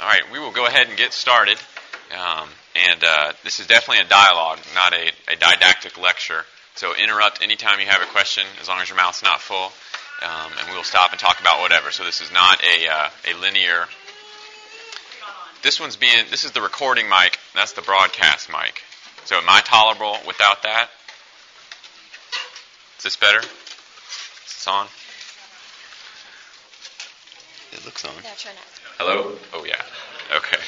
All right, we will go ahead and get started. Um, and uh, this is definitely a dialogue, not a, a, didactic lecture. So interrupt anytime you have a question, as long as your mouth's not full, um, and we will stop and talk about whatever. So this is not a, uh, a linear. This one's being. This is the recording mic. That's the broadcast mic. So am I tolerable without that? Is this better? Is this on? It looks on. Yeah, try not. Hello? Oh, yeah. Okay.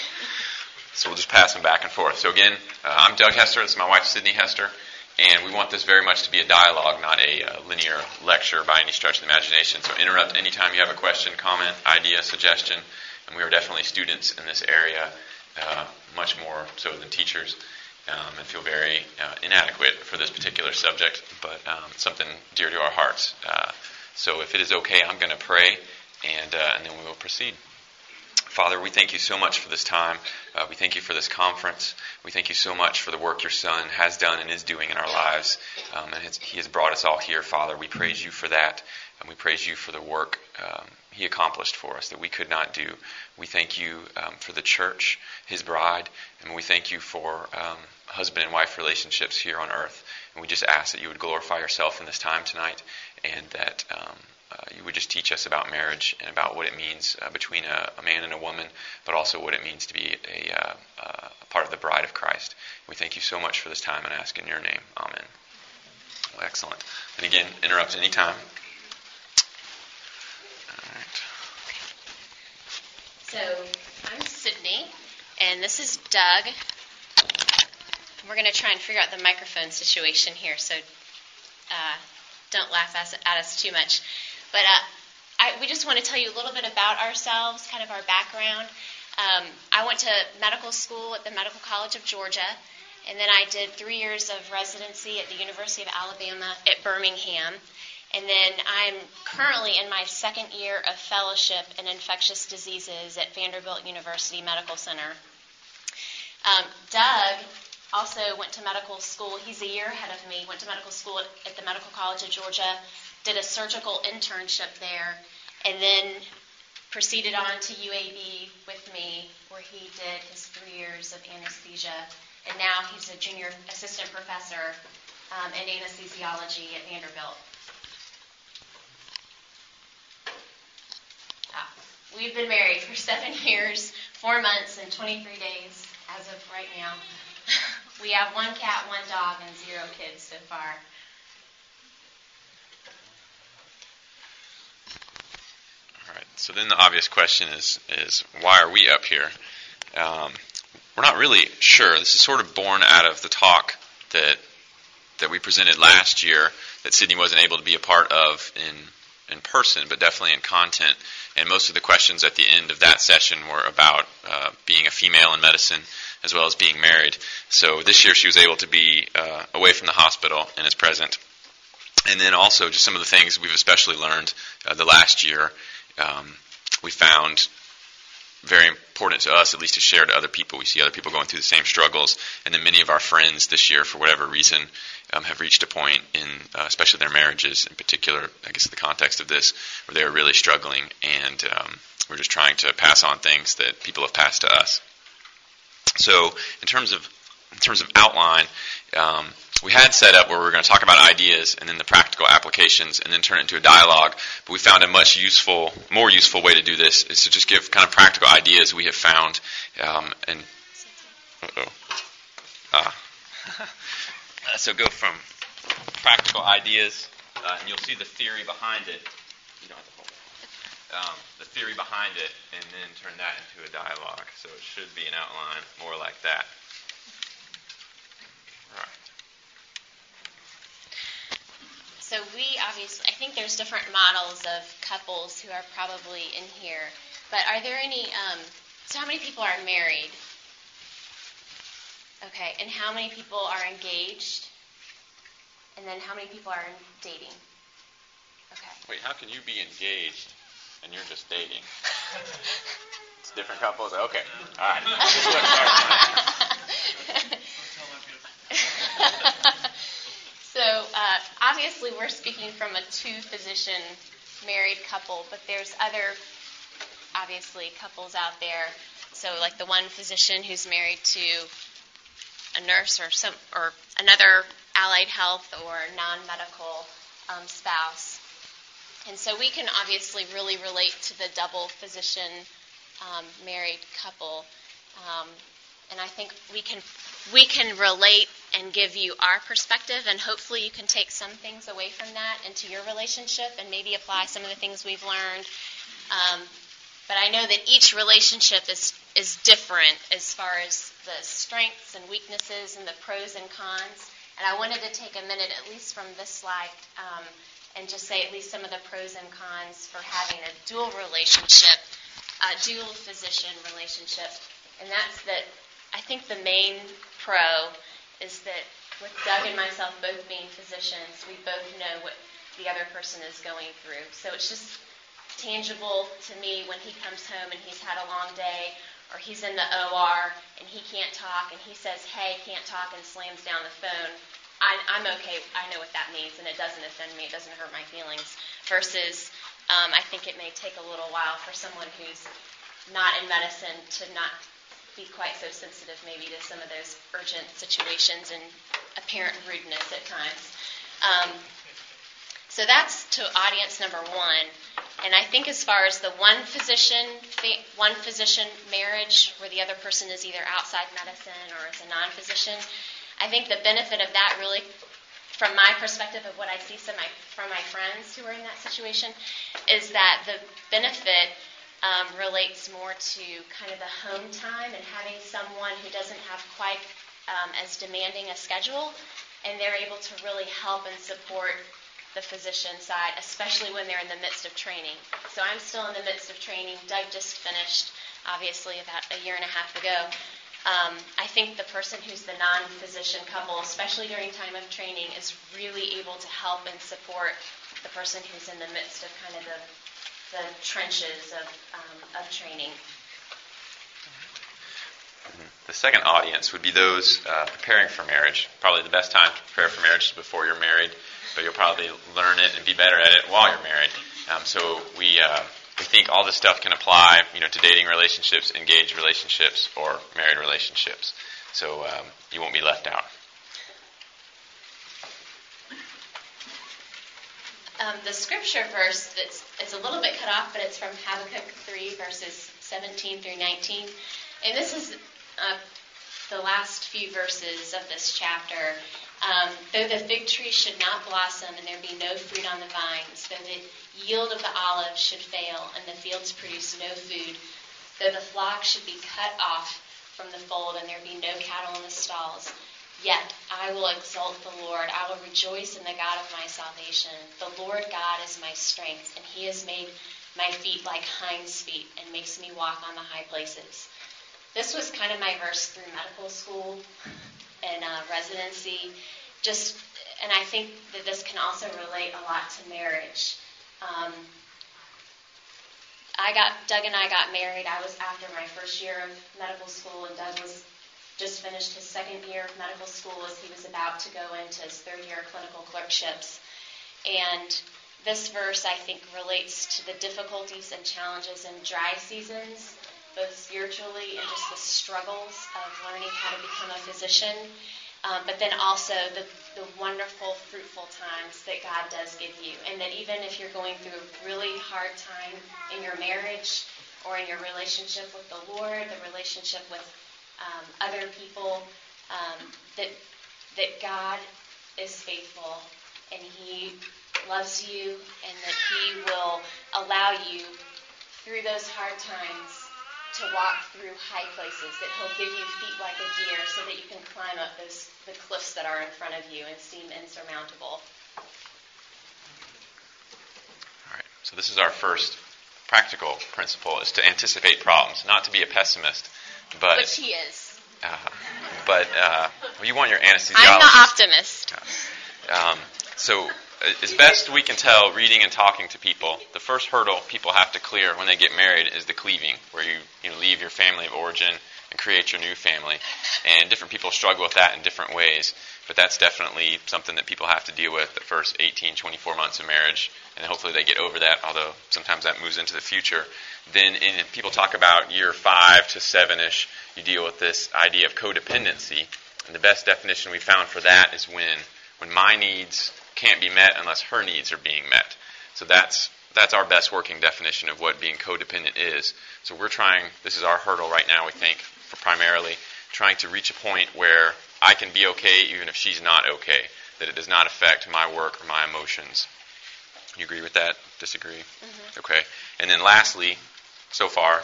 So we'll just pass them back and forth. So again, uh, I'm Doug Hester. This is my wife, Sydney Hester. And we want this very much to be a dialogue, not a uh, linear lecture by any stretch of the imagination. So interrupt anytime you have a question, comment, idea, suggestion. And we are definitely students in this area, uh, much more so than teachers, um, and feel very uh, inadequate for this particular subject, but um, something dear to our hearts. Uh, so if it is okay, I'm going to pray and, uh, and then we will proceed. Father, we thank you so much for this time. Uh, we thank you for this conference. We thank you so much for the work your Son has done and is doing in our lives. Um, and he has brought us all here, Father. We praise you for that. And we praise you for the work um, he accomplished for us that we could not do. We thank you um, for the church, his bride, and we thank you for um, husband and wife relationships here on earth. And we just ask that you would glorify yourself in this time tonight and that um, you would just teach us about marriage and about what it means uh, between a, a, man and a woman, but also what it means to be a, uh, uh, a, part of the bride of Christ. We thank you so much for this time and ask in your name. Amen. Well, excellent. And again, interrupt any time. All right. So I'm Sydney, and this is Doug. We're going to try and figure out the microphone situation here, so uh, don't laugh at us too much. But uh, I, we just want to tell you a little bit about ourselves, kind of our background. Um, I went to medical school at the Medical College of Georgia, and then I did three years of residency at the University of Alabama at Birmingham. And then I'm currently in my second year of fellowship in infectious diseases at Vanderbilt University Medical Center. Um, Doug also went to medical school. He's a year ahead of me. Went to medical school at, at the Medical College of Georgia did a surgical internship there, and then proceeded on to UAB with me, where he did his three years of anesthesia, and now he's a junior assistant professor um, in anesthesiology at Vanderbilt. Ah, we've been married for seven years, four months, and 23 days as of right now. we have one cat, one dog, and zero kids so far. All right. So then the obvious question is is why are we up here? Um, we're not really sure. This is sort of born out of the talk that that we presented last year that Sydney wasn't able to be a part of in in person, but definitely in content. And most of the questions at the end of that session were about uh, being a female in medicine as well as being married. So this year she was able to be uh, away from the hospital and is present. And then also just some of the things we've especially learned uh, the last year um, we found very important to us, at least to share to other people. We see other people going through the same struggles, and then many of our friends this year, for whatever reason, um, have reached a point in, uh, especially their marriages, in particular, I guess, in the context of this, where they are really struggling, and um, we're just trying to pass on things that people have passed to us. So, in terms of in terms of outline, um, we had set up where we were going to talk about ideas and then the practical applications and then turn it into a dialogue. But we found a much useful, more useful way to do this is to just give kind of practical ideas we have found. Um, and. Ah. so go from practical ideas, uh, and you'll see the theory behind it. You don't have to hold it. Um, the theory behind it, and then turn that into a dialogue. So it should be an outline more like that. So we obviously, I think there's different models of couples who are probably in here. But are there any? Um, so how many people are married? Okay, and how many people are engaged? And then how many people are dating? Okay. Wait, how can you be engaged and you're just dating? it's different couples. Okay, all right. So obviously, we're speaking from a two-physician married couple, but there's other obviously couples out there. So, like the one physician who's married to a nurse or some or another allied health or non-medical um, spouse. And so we can obviously really relate to the double physician um, married couple. Um, and I think we can we can relate and give you our perspective, and hopefully you can take some things away from that into your relationship and maybe apply some of the things we've learned. Um, but I know that each relationship is is different as far as the strengths and weaknesses and the pros and cons. And I wanted to take a minute, at least from this slide, um, and just say at least some of the pros and cons for having a dual relationship, a dual physician relationship. And that's that I think the main pro is that with Doug and myself both being physicians, we both know what the other person is going through. So it's just tangible to me when he comes home and he's had a long day or he's in the OR and he can't talk and he says, hey, can't talk and slams down the phone. I, I'm okay. I know what that means and it doesn't offend me. It doesn't hurt my feelings. Versus, um, I think it may take a little while for someone who's not in medicine to not be quite so sensitive maybe to some of those urgent situations and apparent rudeness at times. Um, so that's to audience number one. And I think as far as the one physician, one physician marriage where the other person is either outside medicine or is a non-physician, I think the benefit of that really, from my perspective of what I see my, from my friends who are in that situation, is that the benefit um, relates more to kind of the home time and having someone who doesn't have quite um, as demanding a schedule, and they're able to really help and support the physician side, especially when they're in the midst of training. So I'm still in the midst of training. Doug just finished, obviously, about a year and a half ago. Um, I think the person who's the non physician couple, especially during time of training, is really able to help and support the person who's in the midst of kind of the, the trenches of, um, of training. The second audience would be those uh, preparing for marriage. Probably the best time to prepare for marriage is before you're married but you'll probably learn it and be better at it while you're married. Um, so we uh, we think all this stuff can apply, you know, to dating relationships, engaged relationships, or married relationships. So um, you won't be left out. Um, the scripture verse that's it's a little bit cut off, but it's from Habakkuk 3 verses 17 through 19, and this is uh, the last few verses of this chapter. Um, though the fig tree should not blossom and there be no fruit on the vines, though the yield of the olive should fail and the fields produce no food, though the flock should be cut off from the fold and there be no cattle in the stalls, yet I will exalt the Lord. I will rejoice in the God of my salvation. The Lord God is my strength, and he has made my feet like hinds' feet and makes me walk on the high places. This was kind of my verse through medical school and uh, residency. Just, and I think that this can also relate a lot to marriage. Um, I got Doug and I got married. I was after my first year of medical school, and Doug was just finished his second year of medical school as he was about to go into his third year of clinical clerkships. And this verse, I think, relates to the difficulties and challenges in dry seasons both spiritually and just the struggles of learning how to become a physician, um, but then also the, the wonderful, fruitful times that God does give you. And that even if you're going through a really hard time in your marriage or in your relationship with the Lord, the relationship with um, other people, um, that, that God is faithful and He loves you and that He will allow you through those hard times to walk through high places, that He'll give you feet like a deer so that you can climb up those, the cliffs that are in front of you and seem insurmountable. All right, so this is our first practical principle is to anticipate problems, not to be a pessimist, but which he is. Uh, but uh, you want your anesthesiologist. I'm the optimist. Um, so as best we can tell, reading and talking to people, the first hurdle people have to clear when they get married is the cleaving, where you, you know, leave your family of origin and create your new family. And different people struggle with that in different ways, but that's definitely something that people have to deal with the first 18, 24 months of marriage, and hopefully they get over that, although sometimes that moves into the future. Then in, people talk about year five to seven ish, you deal with this idea of codependency. And the best definition we found for that is when, when my needs can't be met unless her needs are being met. So that's that's our best working definition of what being codependent is. So we're trying. This is our hurdle right now. We think primarily trying to reach a point where I can be okay even if she's not okay. That it does not affect my work or my emotions. You agree with that? Disagree? Mm-hmm. Okay. And then lastly, so far,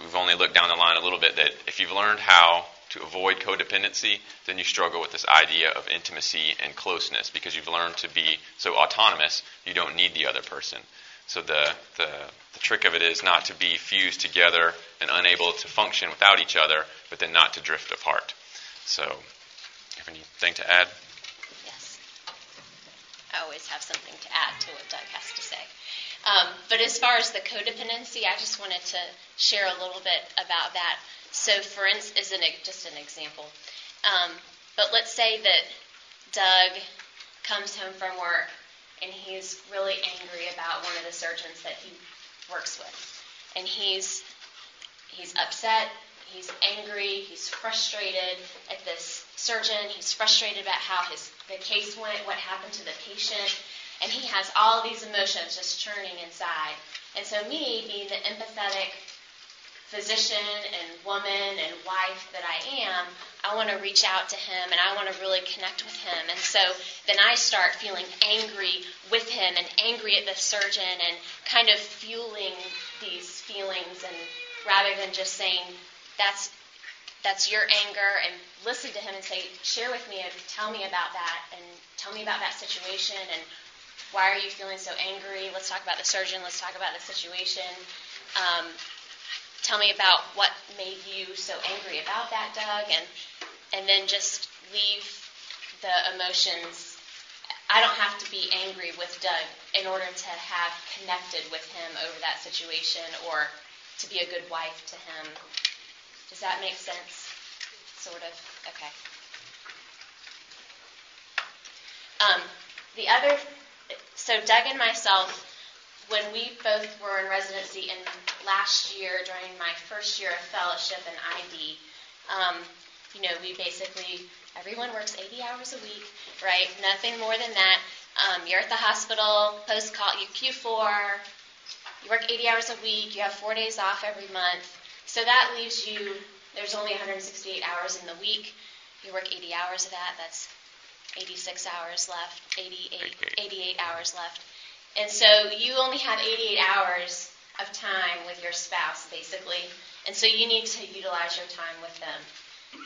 we've only looked down the line a little bit that if you've learned how to avoid codependency, then you struggle with this idea of intimacy and closeness because you've learned to be so autonomous, you don't need the other person. So the, the, the trick of it is not to be fused together and unable to function without each other, but then not to drift apart. So, have anything to add? Yes. I always have something to add to what Doug has to say. Um, but as far as the codependency, I just wanted to share a little bit about that. So, for instance, an, just an example. Um, but let's say that Doug comes home from work and he's really angry about one of the surgeons that he works with, and he's he's upset, he's angry, he's frustrated at this surgeon, he's frustrated about how his the case went, what happened to the patient, and he has all these emotions just churning inside. And so me, being the empathetic physician and woman and wife that I am, I want to reach out to him and I want to really connect with him. And so then I start feeling angry with him and angry at the surgeon and kind of fueling these feelings and rather than just saying that's that's your anger and listen to him and say share with me and tell me about that and tell me about that situation and why are you feeling so angry? Let's talk about the surgeon. Let's talk about the situation. Um, tell me about what made you so angry about that, Doug, and and then just leave the emotions. I don't have to be angry with Doug in order to have connected with him over that situation or to be a good wife to him. Does that make sense? Sort of. Okay. Um, the other, so Doug and myself when we both were in residency in last year during my first year of fellowship in ID, um, you know, we basically everyone works 80 hours a week, right? Nothing more than that. Um, you're at the hospital, post call, you Q4, you work 80 hours a week, you have four days off every month. So that leaves you, there's only 168 hours in the week. You work 80 hours of that, that's 86 hours left, 88, 88 hours left. And so you only have 88 hours of time with your spouse, basically. And so you need to utilize your time with them.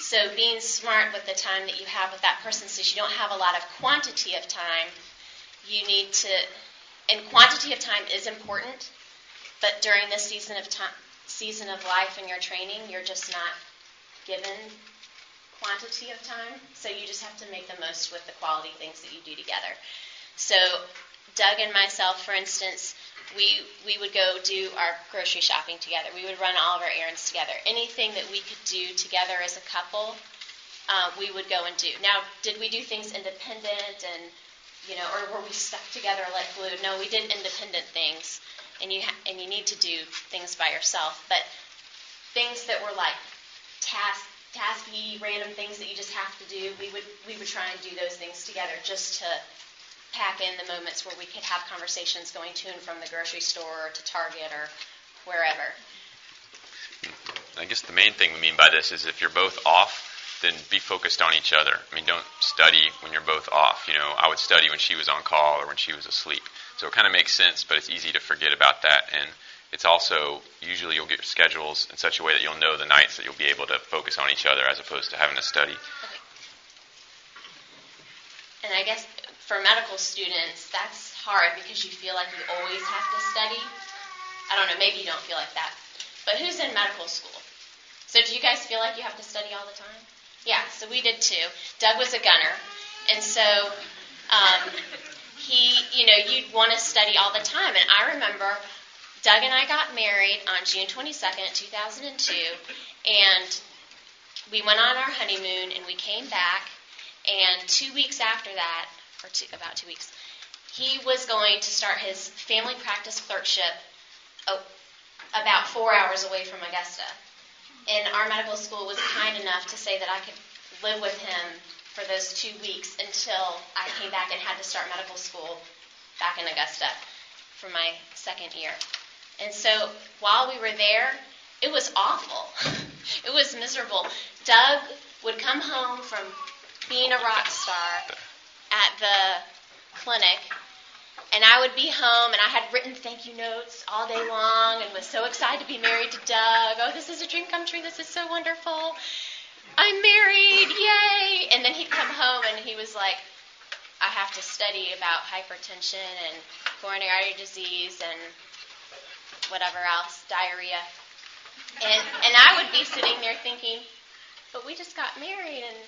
So being smart with the time that you have with that person, since you don't have a lot of quantity of time, you need to, and quantity of time is important, but during this season of time, season of life and your training, you're just not given quantity of time. So you just have to make the most with the quality things that you do together. So Doug and myself, for instance, we we would go do our grocery shopping together. We would run all of our errands together. Anything that we could do together as a couple, uh, we would go and do. Now, did we do things independent and you know, or were we stuck together like glue? No, we did independent things, and you ha- and you need to do things by yourself. But things that were like task tasky, random things that you just have to do, we would we would try and do those things together just to pack in the moments where we could have conversations going to and from the grocery store or to Target or wherever. I guess the main thing we mean by this is if you're both off, then be focused on each other. I mean, don't study when you're both off. You know, I would study when she was on call or when she was asleep. So it kind of makes sense, but it's easy to forget about that. And it's also usually you'll get your schedules in such a way that you'll know the nights that you'll be able to focus on each other as opposed to having to study. Okay. And I guess for medical students, that's hard because you feel like you always have to study. I don't know, maybe you don't feel like that. But who's in medical school? So do you guys feel like you have to study all the time? Yeah, so we did too. Doug was a gunner, and so um, he, you know, you'd want to study all the time. And I remember Doug and I got married on June 22nd, 2002, and we went on our honeymoon and we came back. And two weeks after that, or two, about two weeks, he was going to start his family practice clerkship oh, about four hours away from Augusta. And our medical school was kind enough to say that I could live with him for those two weeks until I came back and had to start medical school back in Augusta for my second year. And so while we were there, it was awful. it was miserable. Doug would come home from being a rock star at the clinic, and I would be home, and I had written thank you notes all day long and was so excited to be married to Doug. Oh, this is a dream come true. This is so wonderful. I'm married, yay! And then he'd come home and he was like, I have to study about hypertension and coronary artery disease and whatever else, diarrhea. And, and I would be sitting there thinking, but we just got married and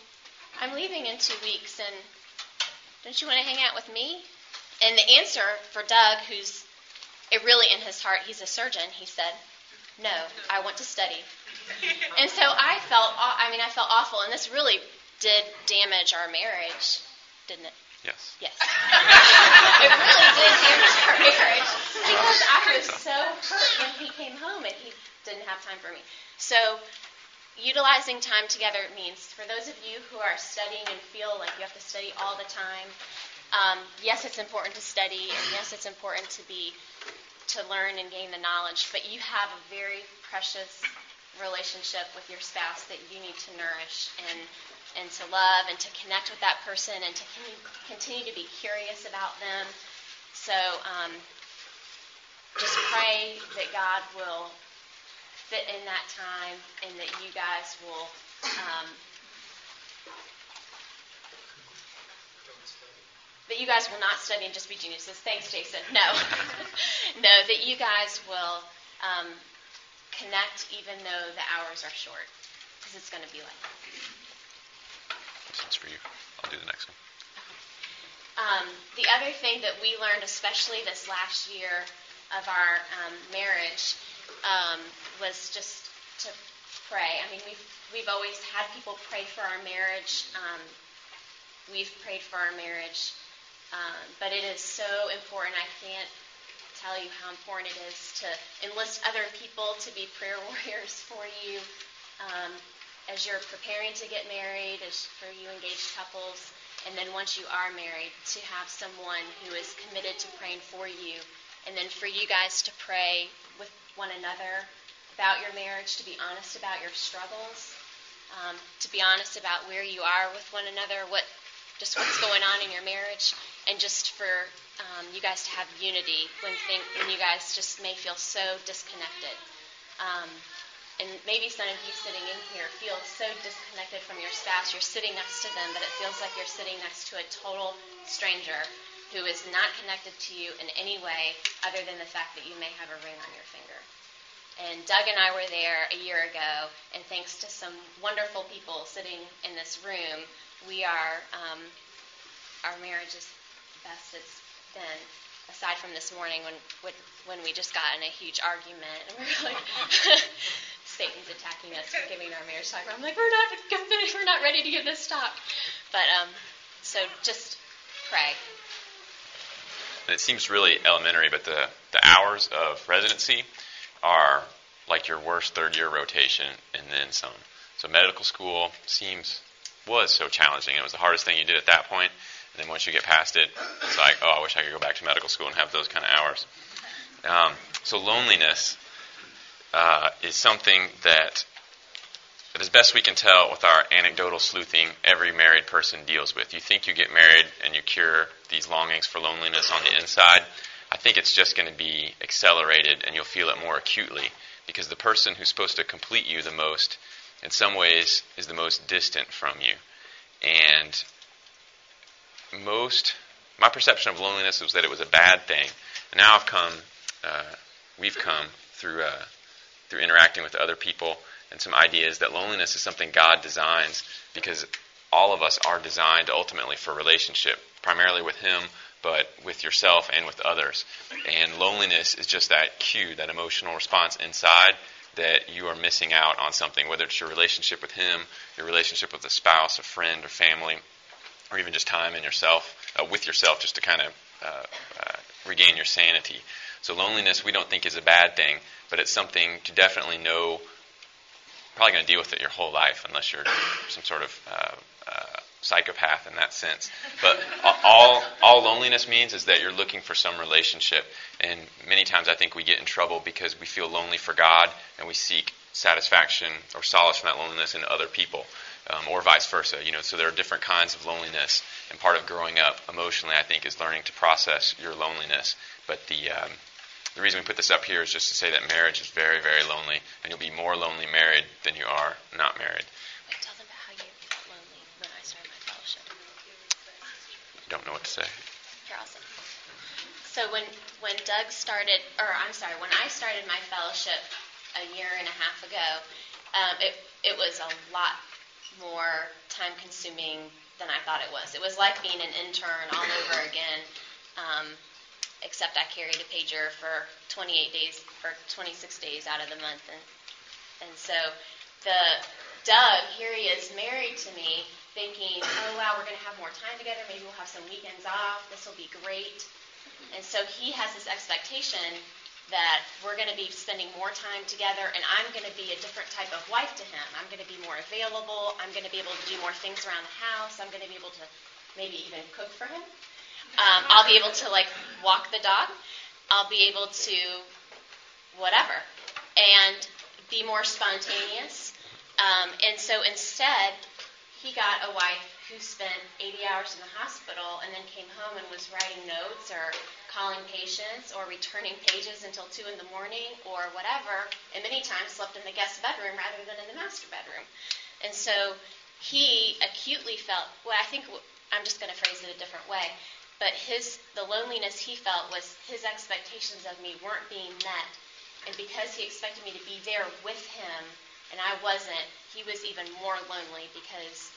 I'm leaving in two weeks and don't you want to hang out with me? And the answer for Doug, who's it really in his heart, he's a surgeon, he said, no, I want to study. And so I felt, I mean, I felt awful, and this really did damage our marriage, didn't it? Yes. Yes. it really did damage our marriage because I was so hurt when he came home and he didn't have time for me. So utilizing time together means for those of you who are studying and feel like you have to study all the time, um, yes, it's important to study, and yes, it's important to be to learn and gain the knowledge, but you have a very precious relationship with your spouse that you need to nourish and and to love and to connect with that person and to continue to be curious about them. So um, just pray that God will fit in that time and that you guys will um, that you guys will not study and just be geniuses. Thanks, Jason. No, no, that you guys will um, connect even though the hours are short, because it's going to be like that. This for you. I'll do the next one. Um, the other thing that we learned, especially this last year of our um, marriage, um, was just to pray. I mean, we've we've always had people pray for our marriage. Um, we've prayed for our marriage. Um, but it is so important. I can't tell you how important it is to enlist other people to be prayer warriors for you um, as you're preparing to get married, as for you engaged couples, and then once you are married, to have someone who is committed to praying for you, and then for you guys to pray with one another about your marriage, to be honest about your struggles, um, to be honest about where you are with one another, what just what's going on in your marriage, and just for um, you guys to have unity when when you guys just may feel so disconnected. Um, and maybe some of you sitting in here feel so disconnected from your spouse. You're sitting next to them, but it feels like you're sitting next to a total stranger who is not connected to you in any way other than the fact that you may have a ring on your finger. And Doug and I were there a year ago, and thanks to some wonderful people sitting in this room, we are, um, our marriage is best it's been, aside from this morning when, when we just got in a huge argument. And we are like, Satan's attacking us for giving our marriage talk. I'm like, we're not, we're not ready to give this talk. But, um, so just pray. It seems really elementary, but the, the hours of residency are like your worst third year rotation and then some. So medical school seems was so challenging. It was the hardest thing you did at that point. And then once you get past it, it's like, oh, I wish I could go back to medical school and have those kind of hours. Um, so loneliness uh, is something that, that, as best we can tell with our anecdotal sleuthing, every married person deals with. You think you get married and you cure these longings for loneliness on the inside. I think it's just going to be accelerated and you'll feel it more acutely because the person who's supposed to complete you the most in some ways is the most distant from you. And most, my perception of loneliness was that it was a bad thing. And now I've come, uh, we've come through, uh, through interacting with other people and some ideas that loneliness is something God designs because all of us are designed ultimately for relationship, primarily with Him, but with yourself and with others. And loneliness is just that cue, that emotional response inside that you are missing out on something, whether it's your relationship with him, your relationship with a spouse, a friend, or family, or even just time in yourself, uh, with yourself, just to kind of uh, uh, regain your sanity. So loneliness, we don't think is a bad thing, but it's something to definitely know. Probably going to deal with it your whole life, unless you're some sort of uh, uh, psychopath in that sense. But all all loneliness means is that you're looking for some relationship, and many times I think we get in trouble because we feel lonely for God and we seek satisfaction or solace from that loneliness in other people, um, or vice versa. You know, so there are different kinds of loneliness, and part of growing up emotionally, I think, is learning to process your loneliness. But the um, the reason we put this up here is just to say that marriage is very, very lonely, and you'll be more lonely married than you are not married. Don't know what to say. Here, I'll say. So when when Doug started, or I'm sorry, when I started my fellowship a year and a half ago, um, it it was a lot more time consuming than I thought it was. It was like being an intern all over again. Um, except I carried a pager for 28 days or 26 days out of the month, and and so the Doug here he is married to me, thinking, oh, wow, we're going to have more time together. Maybe we'll have some weekends off. This will be great. And so he has this expectation that we're going to be spending more time together, and I'm going to be a different type of wife to him. I'm going to be more available. I'm going to be able to do more things around the house. I'm going to be able to maybe even cook for him. Um, I'll be able to like walk the dog. I'll be able to whatever and be more spontaneous. Um, and so instead, he got a wife who spent 80 hours in the hospital and then came home and was writing notes or calling patients or returning pages until 2 in the morning or whatever, and many times slept in the guest bedroom rather than in the master bedroom. And so he acutely felt, well, I think I'm just going to phrase it a different way, but his the loneliness he felt was his expectations of me weren't being met. And because he expected me to be there with him and I wasn't, he was even more lonely because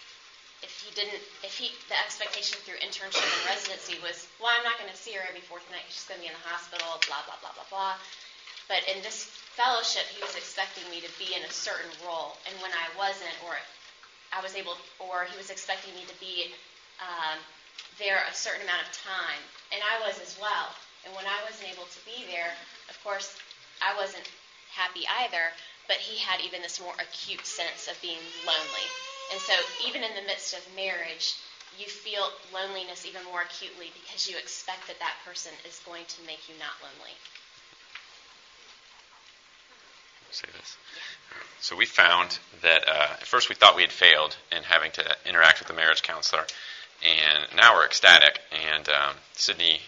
if he didn't, if he, the expectation through internship and residency was, well, I'm not going to see her every fourth night. She's going to be in the hospital, blah, blah, blah, blah, blah. But in this fellowship, he was expecting me to be in a certain role. And when I wasn't, or I was able, or he was expecting me to be um, there a certain amount of time. And I was as well. And when I wasn't able to be there, of course, I wasn't happy either but he had even this more acute sense of being lonely. And so, even in the midst of marriage, you feel loneliness even more acutely because you expect that that person is going to make you not lonely. Say this. So we found that uh, at first we thought we had failed in having to interact with the marriage counselor, and now we're ecstatic. And um, Sydney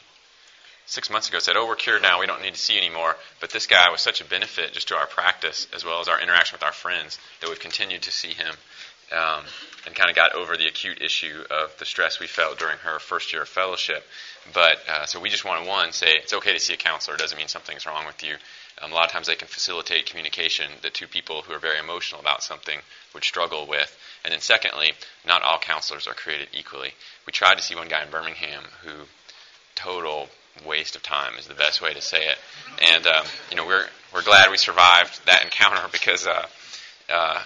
six months ago said, "Oh, we're cured now. We don't need to see you anymore." But this guy was such a benefit just to our practice as well as our interaction with our friends that we've continued to see him um, and kind of got over the acute issue of the stress we felt during her first year of fellowship. But uh, so we just want to one say it's okay to see a counselor. It doesn't mean something's wrong with you. Um, a lot of times they can facilitate communication that two people who are very emotional about something would struggle with. And then secondly, not all counselors are created equally. We tried to see one guy in Birmingham who total waste of time is the best way to say it. And um, you know, we're we're glad we survived that encounter because uh, uh,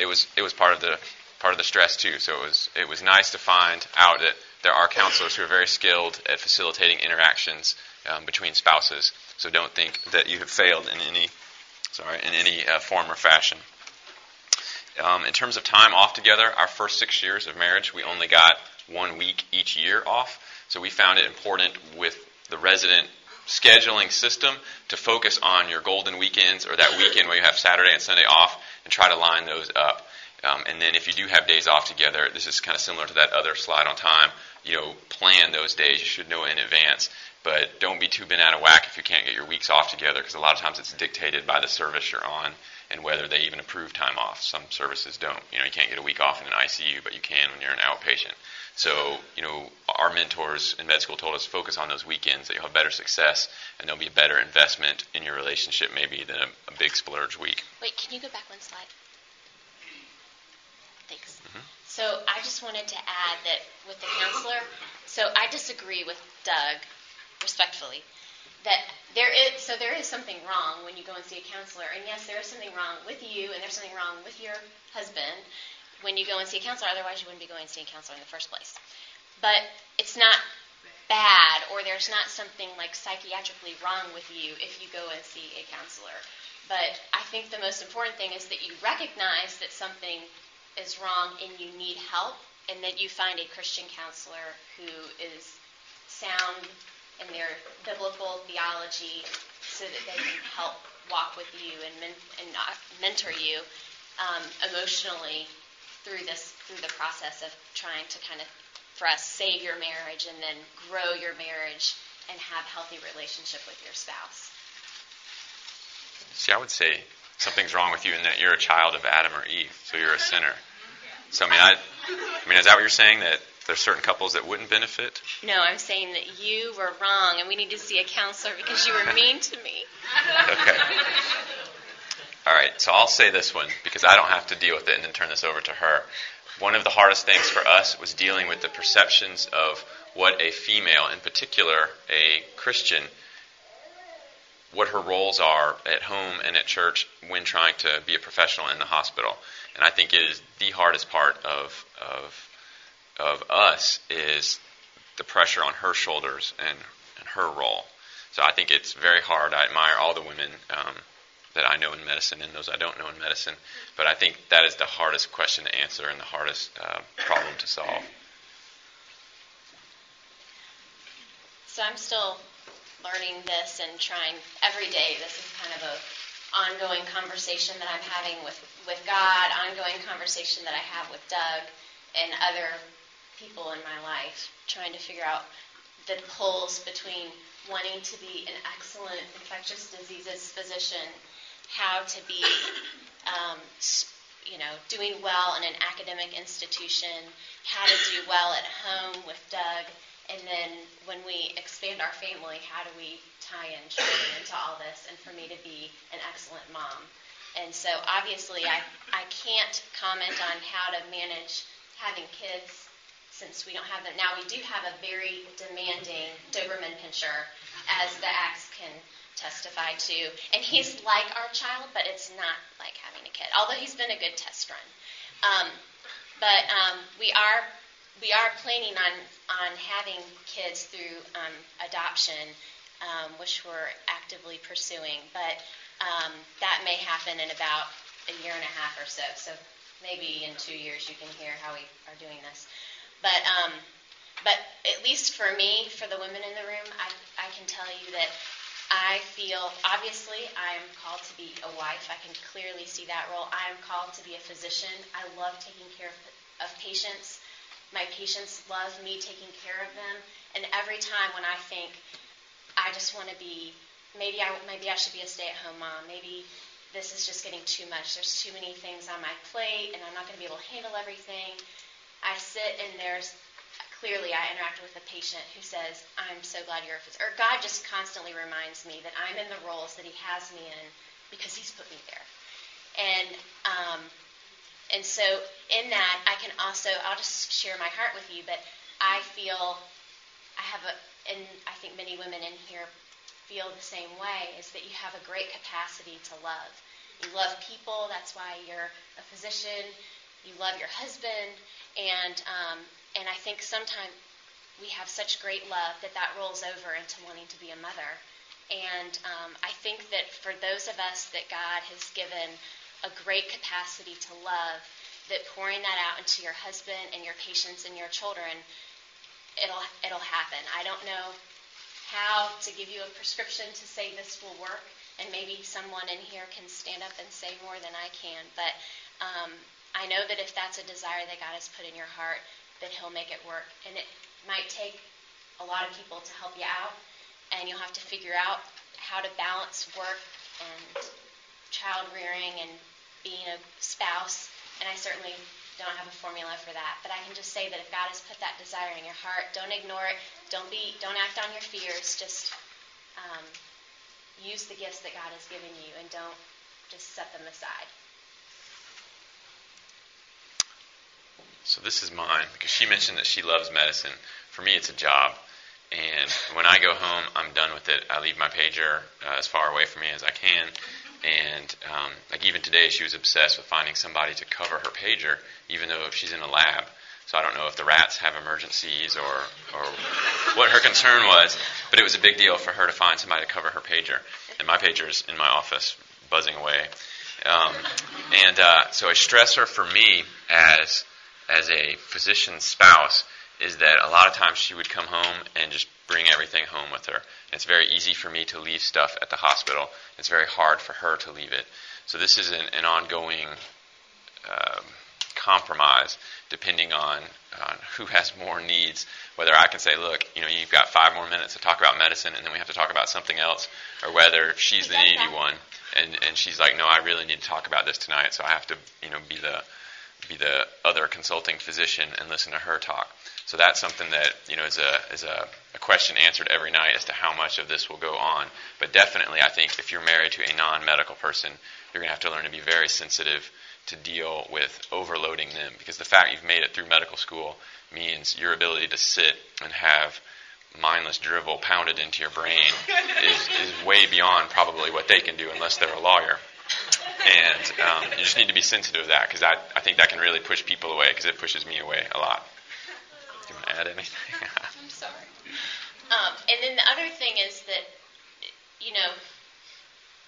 it was it was part of the part of the stress too. So it was it was nice to find out that there are counselors who are very skilled at facilitating interactions um, between spouses. So don't think that you have failed in any sorry in any uh, form or fashion. Um, in terms of time off together, our first six years of marriage, we only got one week each year off. So we found it important with the resident scheduling system to focus on your golden weekends or that weekend where you have Saturday and Sunday off and try to line those up. Um, and then if you do have days off together, this is kind of similar to that other slide on time. You know, plan those days. You should know in advance. But don't be too bent out of whack if you can't get your weeks off together because a lot of times it's dictated by the service you're on and whether they even approve time off. Some services don't. You know, you can't get a week off in an ICU, but you can when you're an outpatient. So, you know, our mentors in med school told us focus on those weekends that you'll have better success and there'll be a better investment in your relationship maybe than a, a big splurge week. Wait, can you go back one slide? Thanks. Mhm. So I just wanted to add that with the counselor, so I disagree with Doug respectfully that there is so there is something wrong when you go and see a counselor and yes there is something wrong with you and there's something wrong with your husband when you go and see a counselor otherwise you wouldn't be going to see a counselor in the first place but it's not bad or there's not something like psychiatrically wrong with you if you go and see a counselor but i think the most important thing is that you recognize that something is wrong and you need help and that you find a christian counselor who is sound in their biblical theology so that they can help walk with you and, men- and mentor you um, emotionally through this through the process of trying to kind of for us save your marriage and then grow your marriage and have healthy relationship with your spouse. See, I would say something's wrong with you in that you're a child of Adam or Eve, so you're a sinner. So I mean, I, I mean, is that what you're saying that there's certain couples that wouldn't benefit? No, I'm saying that you were wrong and we need to see a counselor because you were mean to me. Okay. All right, so I'll say this one because I don't have to deal with it and then turn this over to her. One of the hardest things for us was dealing with the perceptions of what a female, in particular a Christian, what her roles are at home and at church when trying to be a professional in the hospital. And I think it is the hardest part of of of us is the pressure on her shoulders and, and her role. So I think it's very hard. I admire all the women um, that I know in medicine and those I don't know in medicine, but I think that is the hardest question to answer and the hardest uh, problem to solve. So I'm still learning this and trying every day. This is kind of a ongoing conversation that I'm having with, with God, ongoing conversation that I have with Doug and other people in my life, trying to figure out the pulls between wanting to be an excellent infectious diseases physician, how to be, um, you know, doing well in an academic institution, how to do well at home with Doug, and then when we expand our family, how do we tie in children into all this, and for me to be an excellent mom. And so obviously I, I can't comment on how to manage having kids since we don't have them. Now we do have a very demanding Doberman pinscher, as the Acts can testify to. And he's like our child, but it's not like having a kid, although he's been a good test run. Um, but um, we are we are planning on on having kids through um, adoption, um, which we're actively pursuing. But um, that may happen in about a year and a half or so. So maybe in two years you can hear how we are doing this. But um, but at least for me, for the women in the room, I, I can tell you that I feel obviously I am called to be a wife. I can clearly see that role. I am called to be a physician. I love taking care of, of patients. My patients love me taking care of them. And every time when I think I just want to be, maybe I maybe I should be a stay-at-home mom. Maybe this is just getting too much. There's too many things on my plate, and I'm not going to be able to handle everything. I sit and there's clearly I interact with a patient who says, I'm so glad you're a physician. Or God just constantly reminds me that I'm in the roles that He has me in because He's put me there. And um, and so in that, I can also I'll just share my heart with you, but I feel I have a, and I think many women in here feel the same way, is that you have a great capacity to love. You love people. That's why you're a physician. You love your husband, and um, and I think sometimes we have such great love that that rolls over into wanting to be a mother. And um, I think that for those of us that God has given a great capacity to love, that pouring that out into your husband and your patients and your children, it'll it'll happen. I don't know how to give you a prescription to say this will work, and maybe someone in here can stand up and say more than I can, but um, I know that if that's a desire that God has put in your heart, that He'll make it work. And it might take a lot of people to help you out, and you'll have to figure out how to balance work and child rearing and being a spouse. And I certainly don't have a formula for that, but I can just say that if God has put that desire in your heart, don't ignore it. Don't be, don't act on your fears. Just um, use the gifts that God has given you, and don't just set them aside. so this is mine because she mentioned that she loves medicine. For me, it's a job. And when I go home, I'm done with it. I leave my pager uh, as far away from me as I can. And um, like even today, she was obsessed with finding somebody to cover her pager, even though she's in a lab. So I don't know if the rats have emergencies or, or what her concern was, but it was a big deal for her to find somebody to cover her pager. And my pager is in my office, buzzing away. Um, and uh, so a stressor for me as as a physician's spouse is that a lot of times she would come home and just bring everything home with her. And it's very easy for me to leave stuff at the hospital. It's very hard for her to leave it. So this is an, an ongoing uh, compromise depending on, on who has more needs. Whether I can say, look, you know, you've got five more minutes to talk about medicine, and then we have to talk about something else, or whether she's the needy one, and and she's like, no, I really need to talk about this tonight, so I have to, you know, be the be the other consulting physician and listen to her talk. So that's something that you know is a is a, a question answered every night as to how much of this will go on. But definitely, I think if you're married to a non-medical person, you're going to have to learn to be very sensitive to deal with overloading them because the fact you've made it through medical school means your ability to sit and have mindless drivel pounded into your brain is, is way beyond probably what they can do unless they're a lawyer. And um, you just need to be sensitive to that because I, I think that can really push people away because it pushes me away a lot. Do you want to add anything? I'm sorry. Um, and then the other thing is that, you know,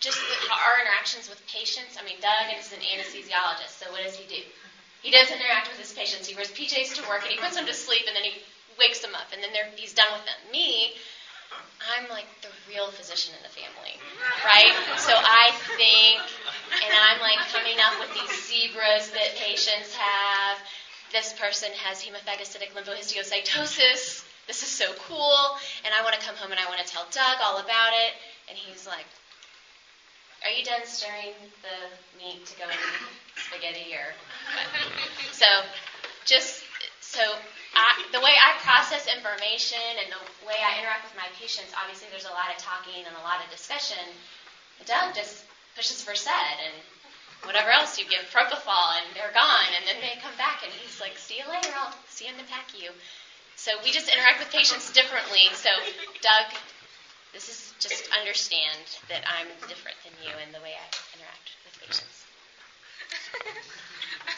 just the, our interactions with patients. I mean, Doug is an anesthesiologist, so what does he do? He does interact with his patients. He wears PJs to work, and he puts them to sleep, and then he wakes them up, and then he's done with them. Me, I'm like the real physician in the family, right? So I think, and I'm like coming up with these zebras that patients have. This person has hemophagocytic lymphohistiocytosis. This is so cool. And I want to come home and I want to tell Doug all about it. And he's like, Are you done stirring the meat to go in spaghetti or? So just so I, the way I process information and the way I interact with my patients, obviously there's a lot of talking and a lot of discussion. Doug just pushes Versed and whatever else you give, propofol, and they're gone, and then they come back, and he's like, "See you later. I'll see you in the PACU." So we just interact with patients differently. So, Doug, this is just understand that I'm different than you in the way I interact with patients.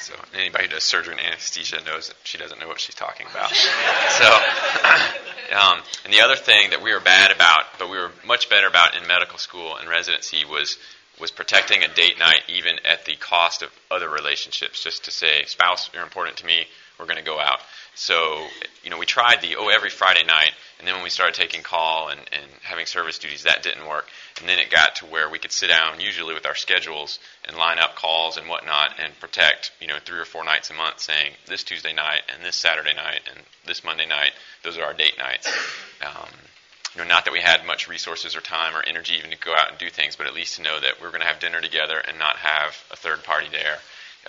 So anybody who does surgery and anesthesia knows that she doesn't know what she's talking about. so, um, and the other thing that we were bad about, but we were much better about in medical school and residency was was protecting a date night even at the cost of other relationships. Just to say, spouse, you're important to me. We're going to go out. So, you know, we tried the, oh, every Friday night, and then when we started taking call and, and having service duties, that didn't work. And then it got to where we could sit down, usually with our schedules, and line up calls and whatnot, and protect, you know, three or four nights a month, saying this Tuesday night and this Saturday night and this Monday night, those are our date nights. Um, you know, not that we had much resources or time or energy even to go out and do things, but at least to know that we are going to have dinner together and not have a third party there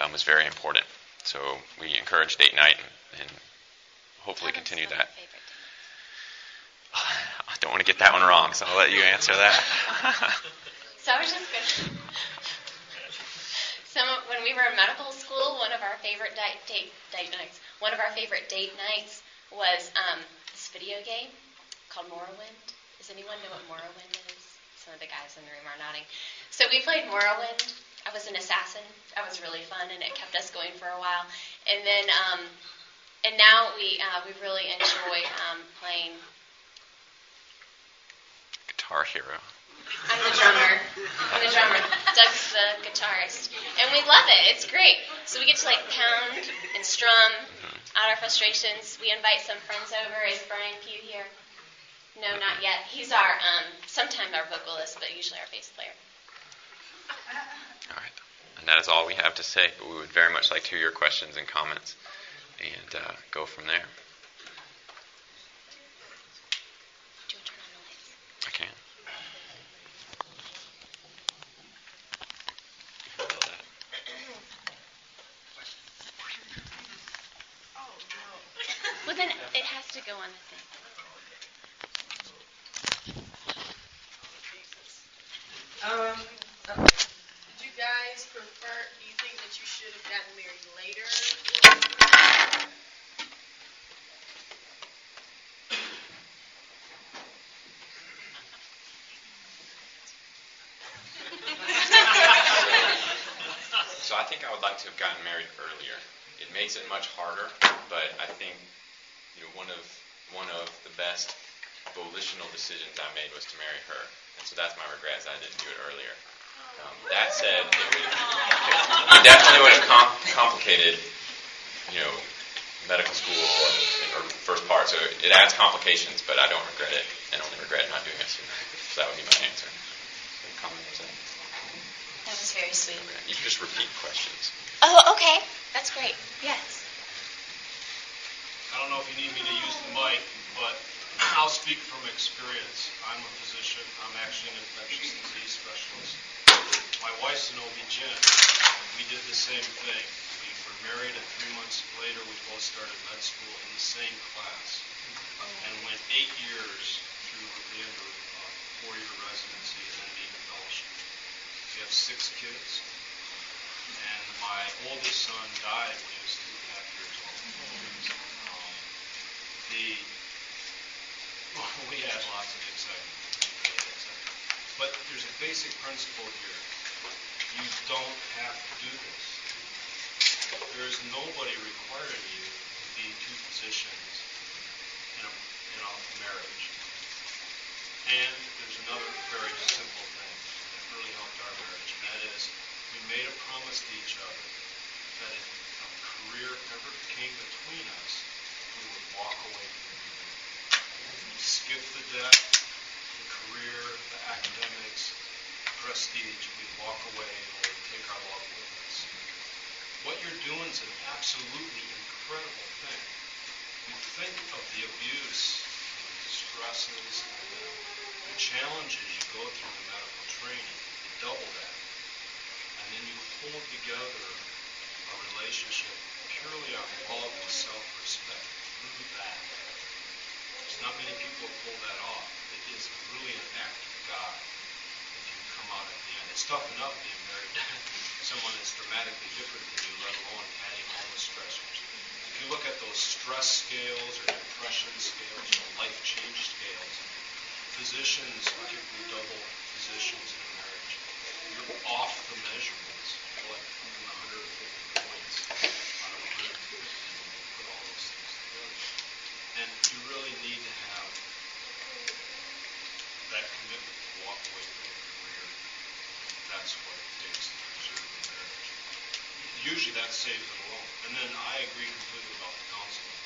um, was very important. So we encouraged date night and, and hopefully continue that. I don't want to get that one wrong, so I'll let you answer that. so I was just going Some when we were in medical school, one of our favorite date, date, date nights, one of our favorite date nights was um, this video game called Morrowind. Does anyone know what Morrowind is? Some of the guys in the room are nodding. So we played Morrowind. I was an assassin. That was really fun, and it kept us going for a while. And then um, and now we uh, we really enjoy um, playing. Guitar Hero. I'm the drummer. I'm the drummer. Doug's the guitarist, and we love it. It's great. So we get to like pound and strum mm-hmm. out our frustrations. We invite some friends over. Is Brian Pugh here? No, not yet. He's our um, sometimes our vocalist, but usually our bass player. All right. And that is all we have to say, but we would very much like to hear your questions and comments and uh, go from there. I can. Well, then it has to go on the thing. Um, did you guys prefer, do you think that you should have gotten married later? I to have gotten married earlier. It makes it much harder, but I think you know one of one of the best volitional decisions I made was to marry her, and so that's my regret I didn't do it earlier. Um, that said, it, would, it definitely would have com- complicated, you know, medical school or first part. So it adds complications, but I don't regret it, and only regret not doing it sooner. So that would be my answer. That was very sweet. You can just repeat questions. Oh, okay. That's great. Yes. I don't know if you need me to use the mic, but I'll speak from experience. I'm a physician. I'm actually an infectious disease specialist. My wife's an OB-GYN. We did the same thing. We were married, and three months later, we both started med school in the same class, and went eight years through the end of uh, four-year residency and then being a fellowship. We have six kids, and my oldest son died when he was two and a half years old. Um, the we had lots of excitement. But there's a basic principle here. You don't have to do this. There is nobody requiring you to be two physicians in a, in a marriage. And there's another very simple thing really helped our marriage, and that is we made a promise to each other that if a career ever came between us, we would walk away from it. Skip the debt, the career, the academics, prestige. We'd walk away and we'd take our love with us. What you're doing is an absolutely incredible thing. You think of the abuse, the stresses, the, the challenges you go through in medical training. Double that. And then you hold together a relationship purely on love and self-respect through that. There's not many people pull that off. It is really an act of God if you come out at the end. It's tough enough being married to someone that's dramatically different than you, let alone adding all the stressors. If you look at those stress scales or depression scales or life change scales, physicians, particularly double physicians in a marriage, you're off the measurements. What, 150 points out of 150 when you put all those things together. And you really need to have that commitment to walk away from your career. That's what it takes to preserve the marriage. Usually that saves it alone. And then I agree completely about the counseling.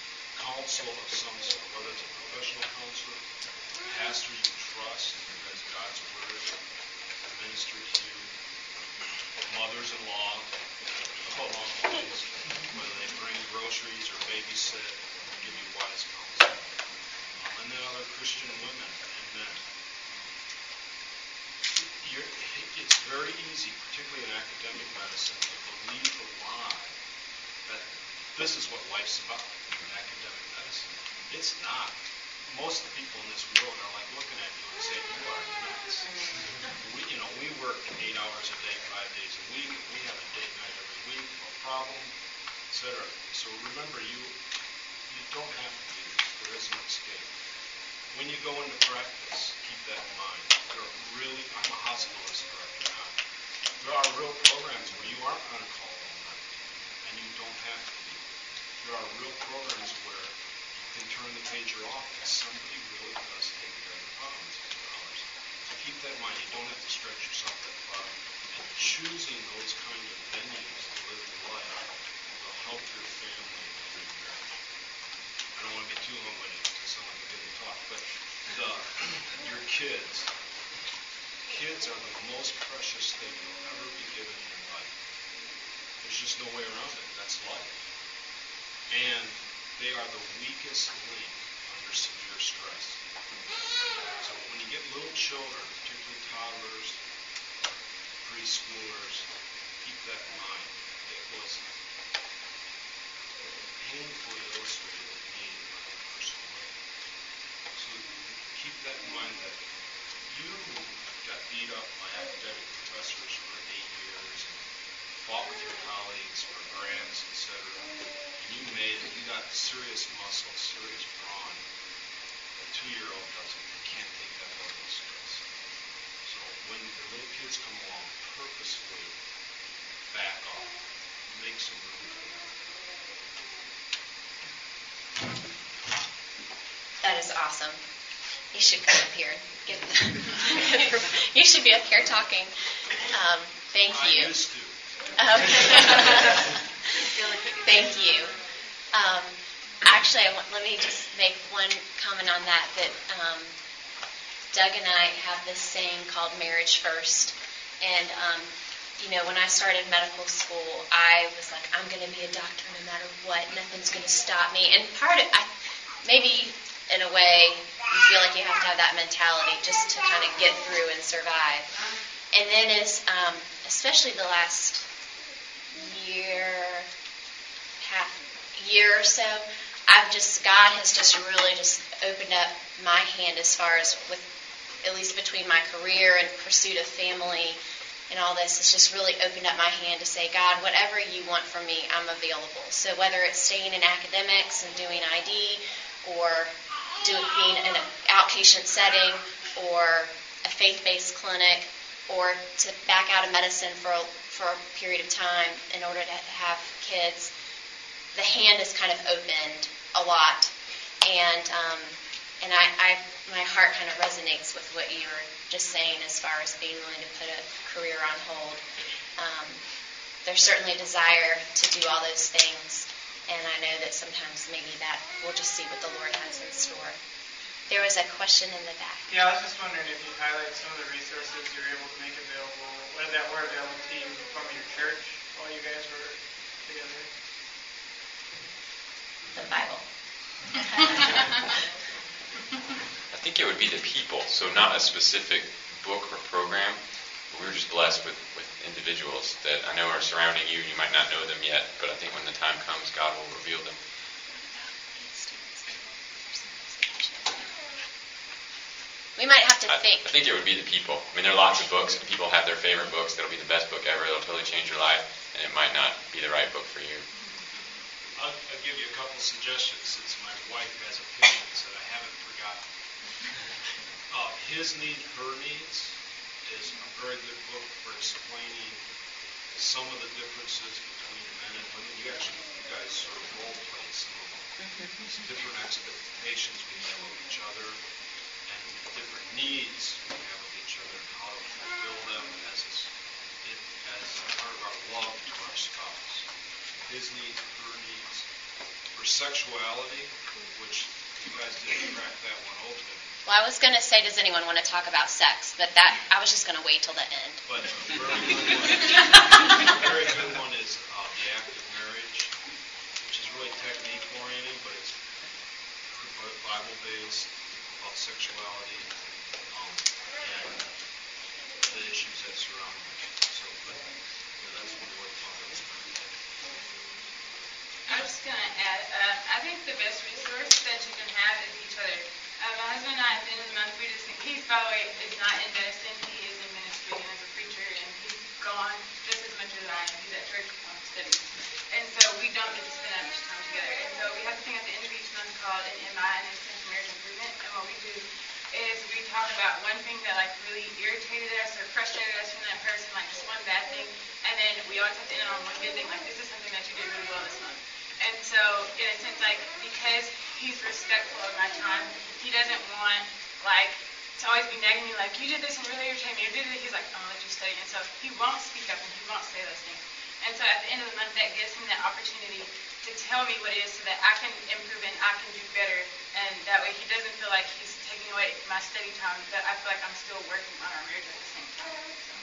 Counsel of some sort, whether it's a professional counselor, pastors you trust, that's God's word, minister to you, mothers-in-law, whether they bring groceries or babysit, give you wise counsel. Um, and then other Christian women and men. You're, it's very easy, particularly in academic medicine, to believe the lie that this is what life's about in academic medicine. It's not. Most of the people in this world are like looking at you and saying, "You are nuts." we, you know, we work eight hours a day, five days a week, we have a date night every week, no problem, etc. So remember, you you don't have to do this. There is no escape. When you go into practice, keep that in mind. There are really, I'm a hospitalist director now. There are real programs where you aren't on call all night, and you don't have to be. There are real programs where can turn the pager off and somebody really does take care of the problems for hours. So keep that in mind. You don't have to stretch yourself that far. And choosing those kind of venues to live your life will help your family and your marriage. I don't want to be too long-winded because sound like a good talk, but the, your kids, kids are the most precious thing you'll ever be given in your life. There's just no way around it. That's life. And they are the weakest link under severe stress. So when you get little children, particularly toddlers, preschoolers, keep that in mind. It was painfully illustrated with me in my own personal life. So keep that in mind that you got beat up by academic professors for eight years fought with your colleagues for grants, etc. And you made it. You got serious muscle, serious brawn. A two-year-old doesn't. They can't take that level of stress. So when the little kids come along, purposefully back off make some room for that. That is awesome. You should come up here. You should be up here talking. Um, thank you. I used Okay. Thank you. Um, actually, want, let me just make one comment on that. That um, Doug and I have this saying called "marriage first. and um, you know, when I started medical school, I was like, I'm going to be a doctor no matter what. Nothing's going to stop me. And part of, I, maybe in a way, you feel like you have to have that mentality just to kind of get through and survive. And then as, um, especially the last year, half year or so, I've just God has just really just opened up my hand as far as with at least between my career and pursuit of family and all this has just really opened up my hand to say, God, whatever you want from me, I'm available. So whether it's staying in academics and doing ID or doing being in an outpatient setting or a faith-based clinic or to back out of medicine for for a period of time in order to have kids, the hand is kind of opened a lot, and um, and I, I my heart kind of resonates with what you were just saying as far as being willing to put a career on hold. Um, there's certainly a desire to do all those things, and I know that sometimes maybe that we'll just see what the Lord has in store. There was a question in the back. Yeah, I was just wondering if you highlight some of the resources you're able to make available, or that were available to you from your church while you guys were together. The Bible. I think it would be the people, so not a specific book or program. We were just blessed with, with individuals that I know are surrounding you. You might not know them yet, but I think when the time comes, God will reveal them. We might have to I, think. I think it would be the people. I mean, there are lots of books, and people have their favorite books that'll be the best book ever. It'll totally change your life, and it might not be the right book for you. I'll, I'll give you a couple suggestions since my wife has opinions that I haven't forgotten. Uh, His Need, Her Needs is a very good book for explaining some of the differences between men and women. You actually, you guys sort of role play some of them. Some different expectations we have of each other and different needs we have of each other and how to fulfill them as, it, as part of our love to our spouse. His needs, her needs. For sexuality, which you guys didn't crack that one open, Well, I was going to say, does anyone want to talk about sex? But that I was just going to wait till the end. but a very good one, very good one is uh, The Act of Marriage, which is really technique oriented, but it's Bible based about sexuality um, and the issues that surround it. So, but yeah, that's one way to talk about it. I was just going to add, um, I think the best resource that you can have is each other. Uh, my husband and I, of the month, we just think, he's, by the way, is not in medicine. He is in ministry and is a preacher, and he's gone just as much as I am. He's at church um, studying. And so we don't get to spend that much time together. And so we have a thing at the end of each month called an MI, an Intensive Marriage Improvement. And what we do is we talk about one thing that like really irritated us or frustrated us from that person, like just one bad thing. And then we always have to end on one good thing, like this is something that you did really well this month. And so, in a sense, like because he's respectful of my time, he doesn't want like to always be nagging me like you did this and really irritated me. Or did it? He's like, oh, let you study. And so he won't speak up and he won't say those things. And so at the end of the month, that gives him that opportunity to tell me what it is so that I can improve and I can do better. And that way he doesn't feel like he's taking away my study time, but I feel like I'm still working on our marriage at the same time. So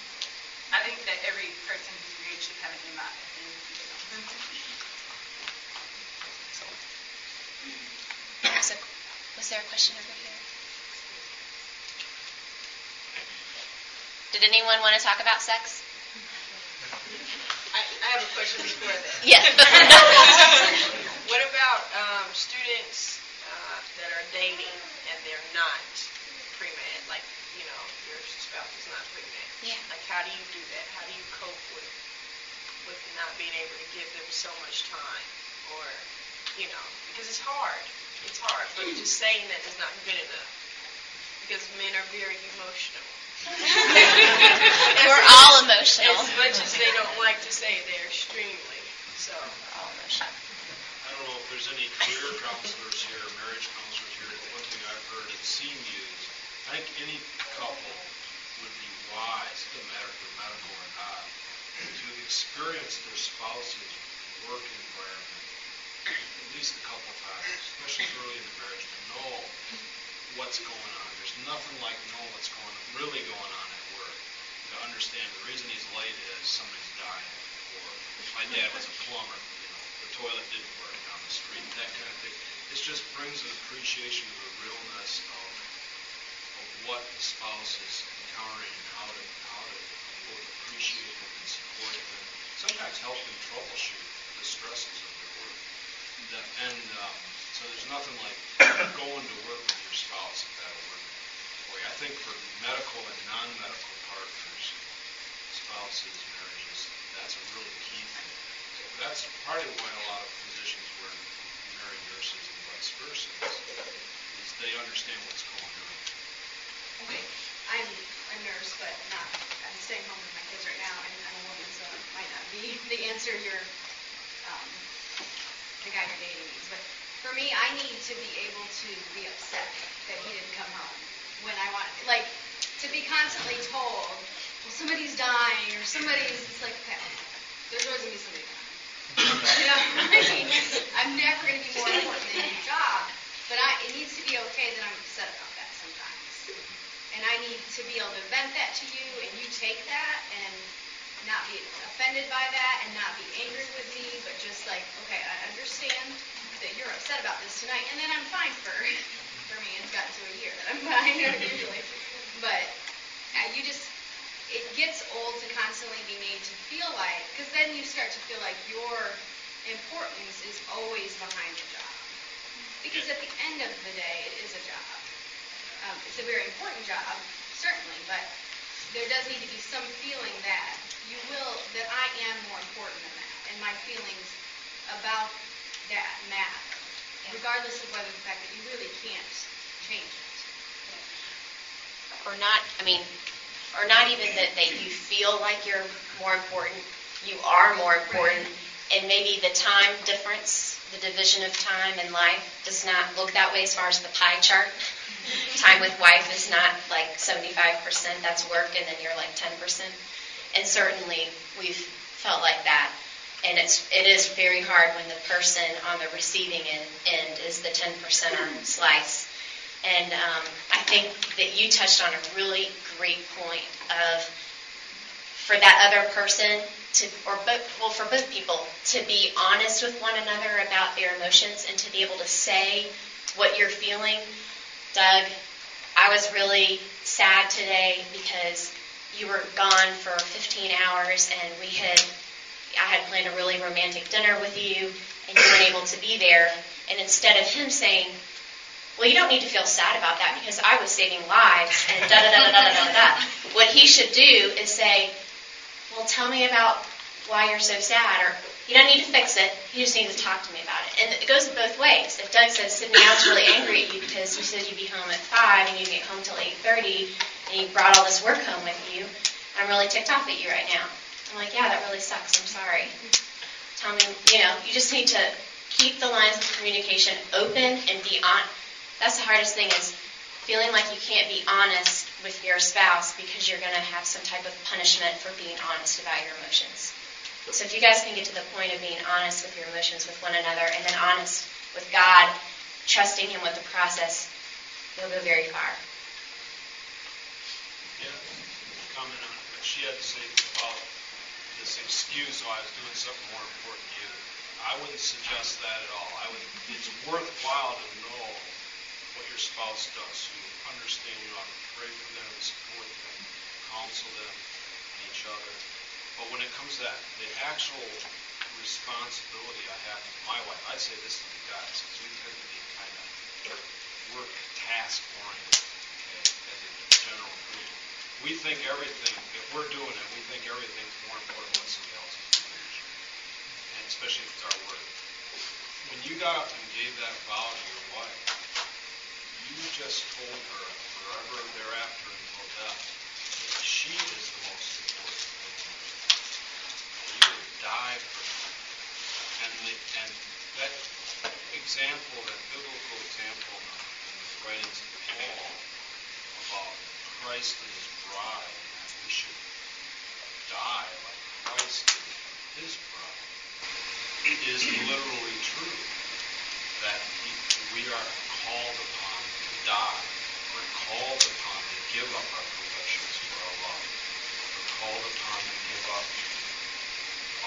I think that every person who's married should have an MI. Was, was there a question over here? Did anyone want to talk about sex? I, I have a question before that. Yes. What about um, students uh, that are dating and they're not pre-med? Like, you know, your spouse is not pre-med. Yeah. Like, how do you do that? How do you cope with with not being able to give them so much time, or you know, because it's hard. It's hard. But just saying that is not good enough because men are very emotional. We're all emotional. As much as they don't like to say, they're extremely. So, All emotion. I don't know if there's any career counselors here, marriage counselors here, but one thing I've heard and seen used, I think any couple would be wise, doesn't matter if they're medical or not, to experience their spouse's work environment at least a couple times, especially early in the marriage, to know what's going on. There's nothing like knowing what's going really going on at work. To understand the reason he's late is somebody's dying, or my dad was a plumber, you know, the toilet didn't work down the street, that kind of thing. This just brings an appreciation of the realness of, of what the spouse is encountering and how to how to both appreciate him and support him, and sometimes help him troubleshoot the stresses of their work. And um, so there's nothing like going to work with your spouse if that'll work for you. I think for medical and non-medical partners, spouses, marriages, that's a really key thing. So that's part of why a lot of physicians were married nurses and vice versa, is, is they understand what's going on. Okay, I'm a nurse, but not, I'm staying home with my kids right now, and I'm a woman, so it might not be the answer your, um, the guy you're dating needs. But for me, I need to be able to be upset that he didn't come home when I want, like, to be constantly told, well, somebody's dying, or somebody's, it's like, okay, there's always gonna be somebody dying. You know, I mean, I'm never gonna be more important than your job, but I, it needs to be okay that I'm upset about that sometimes. And I need to be able to vent that to you, and you take that and not be offended by that, and not be angry with me, but just like, okay, I understand that you're upset about this tonight, and then I'm fine for, for me, it's gotten to a that I'm usually. But uh, you just, it gets old to constantly be made to feel like, because then you start to feel like your importance is always behind the job. Because at the end of the day, it is a job. Um, it's a very important job, certainly, but there does need to be some feeling that you will, that I am more important than that, and my feelings about that matter, regardless of whether the fact that you really can't change it. Or not, I mean, or that, you feel like you're more important, you are more important, and maybe the time difference, the division of time in life does not look that way as far as the pie chart. time with wife is not like 75%, that's work, and then you're like 10%. And certainly we've felt like that. And it's it is very hard when the person on the receiving end, end is the 10 percenter slice. And um, I think that you touched on a really great point of for that other person to, or both, well, for both people to be honest with one another about their emotions and to be able to say what you're feeling. Doug, I was really sad today because you were gone for 15 hours and we had I had planned a really romantic dinner with you and you weren't able to be there. And instead of him saying, well, you don't need to feel sad about that because I was saving lives and da da da da da da da. What he should do is say, well, tell me about why you're so sad, or you don't need to fix it. You just need to talk to me about it. And it goes both ways. If Doug says, Sydney, I was really angry at you because you said you'd be home at five and you'd get home till eight thirty, and you brought all this work home with you, I'm really ticked off at you right now. I'm like, yeah, that really sucks. I'm sorry. Tell me, you know, you just need to keep the lines of communication open and be on. That's the hardest thing is feeling like you can't be honest with your spouse because you're going to have some type of punishment for being honest about your emotions. So if you guys can get to the point of being honest with your emotions with one another and then honest with God, trusting Him with the process, you'll go very far. Yeah, comment on what she had to say about this excuse, oh, I was doing something more important to you. I wouldn't suggest that at all. I would, it's worthwhile to know what your spouse does. You understand you ought to pray for them, support them, counsel them, each other. But when it comes to that, the actual responsibility I have to my wife, I'd say this to the guys, because we tend to be kind of work task oriented okay, as a general rule. We think everything, if we're doing it, we think everything's more important than somebody else is. And especially if it's our work. When you got up and gave that vow to your you just told her forever thereafter until death that she is the most important thing. You would die for her. And and that example, that biblical example in the, the writings of Paul about Christ and his bride, and that we should die like Christ did his bride, is literally true. That we are called upon die. We're called upon to give up our possessions for our love. We're called upon to give up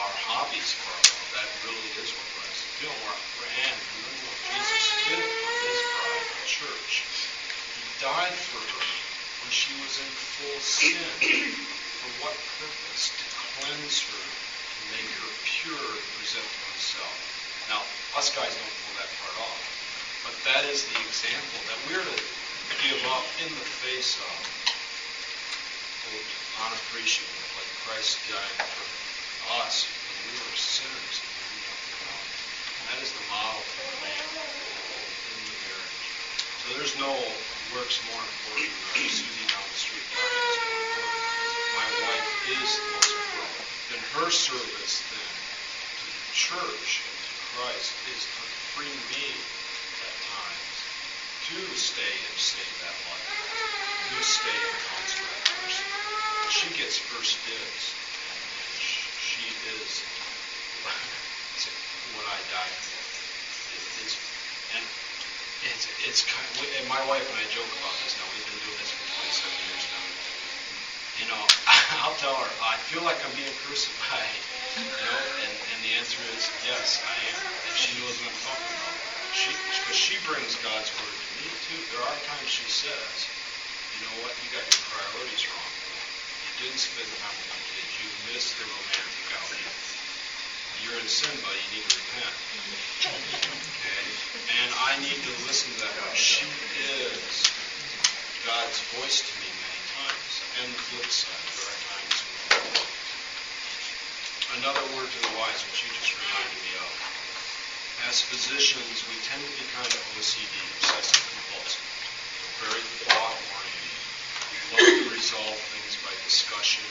our hobbies for our love. That really is what is doing. We're, and remember what Jesus did for his bride, the church. He died for her when she was in full sin. For what purpose? To cleanse her, to make her pure, present to himself. Now, us guys don't pull that part off. But that is the example that we're to give up in the face of quote, unappreciative, like Christ died for us when we were sinners and we knew nothing about it. That is the model for the man in the marriage. So there's no works more important or Susie down the street. My wife is the most important. Then her service then to the church and to Christ is to free me stay and save that life, to stay counsel that person. She gets first dibs, she is what I died for. It's, and it's, it's kind of, and my wife and I joke about this now. We've been doing this for 27 years now. You know, I'll tell her, I feel like I'm being crucified. You know, and, and the answer is yes, I am. And she knows what I'm talking about. She, because she brings God's word to me too. There are times she says, you know what, you got your priorities wrong. You didn't spend time with your kids. You missed the romantic outing. You're in sin, but You need to repent. Okay? And I need to listen to that. She is God's voice to me many times. And the flip side, there are times when Another word to the wise, which you just reminded me of. As physicians, we tend to be kind of OCD, obsessive compulsive. Very thought oriented. We love to resolve things by discussion,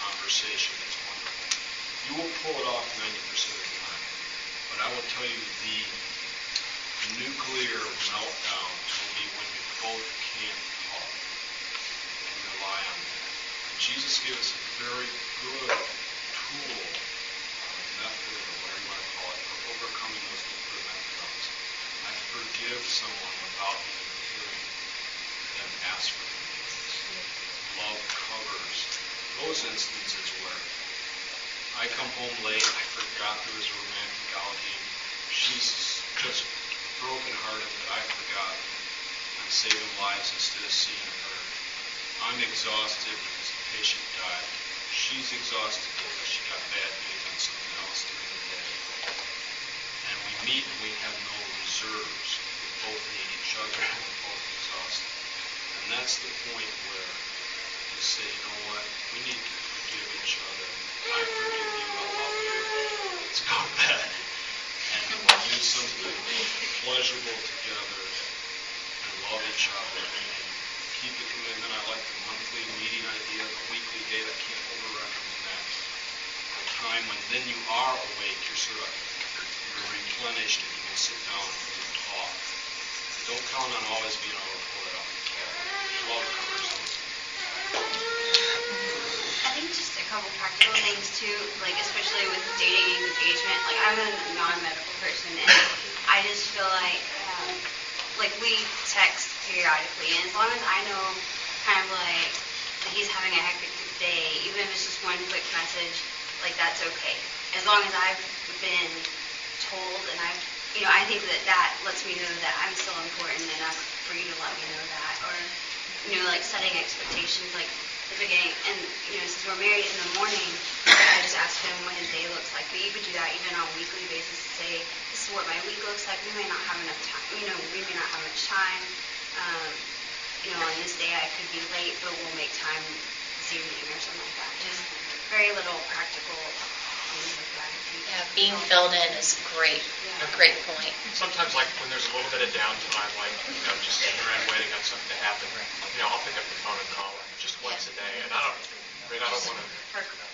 conversation. It's wonderful. You will pull it off 90% of the time. But I will tell you the nuclear meltdown will be when you both can't talk and rely on that. And Jesus gave us a very good tool, or method, or whatever you want to call it, for overcoming those nuclear meltdowns. I forgive someone without even hearing them ask for forgiveness. Love covers those instances where I come home late, I forgot there was a romantic outing. She's just brokenhearted that I forgot I'm saving lives instead of seeing her. I'm exhausted because the patient died. She's exhausted because she got bad news on something else during the day. And we meet and we have no We both need each other we're both exhausted. And that's the point where you say, you know what, we need to forgive each other. I forgive you, I love you. Let's go to bed. And we'll do something pleasurable together and love each other and keep the commitment. I like the monthly meeting idea, the weekly date. I can't over recommend that. A time when then you are awake, you're sort of you're replenished and you can sit down talk. Don't count on always being able to pull it off. Love covers. I think just a couple practical things too, like especially with dating and engagement. Like I'm a non-medical person, and I just feel like um, like we text periodically, and as long as I know kind of like that he's having a hectic day, even if it's just one quick message, like that's okay. As long as I've been told, and I've you know I think that that lets me know that I'm still important enough for you to let me know that, or you know like setting expectations like the beginning, and you know, since we're married in the morning, I just ask him what his day looks like. But you could do that even on a weekly basis to say, this is what my week looks like. We may not have enough time. You know, we may not have much time. Um, you know, on this day I could be late, but we'll make time this evening or something like that. Just very little practical things like that. I think. Yeah, being filled in is great. A great point. Sometimes, like when there's a little bit of downtime, like you know, just sitting around waiting on something to happen, you know, I'll pick up the phone and call him just once a day. And I don't, I mean, I don't want to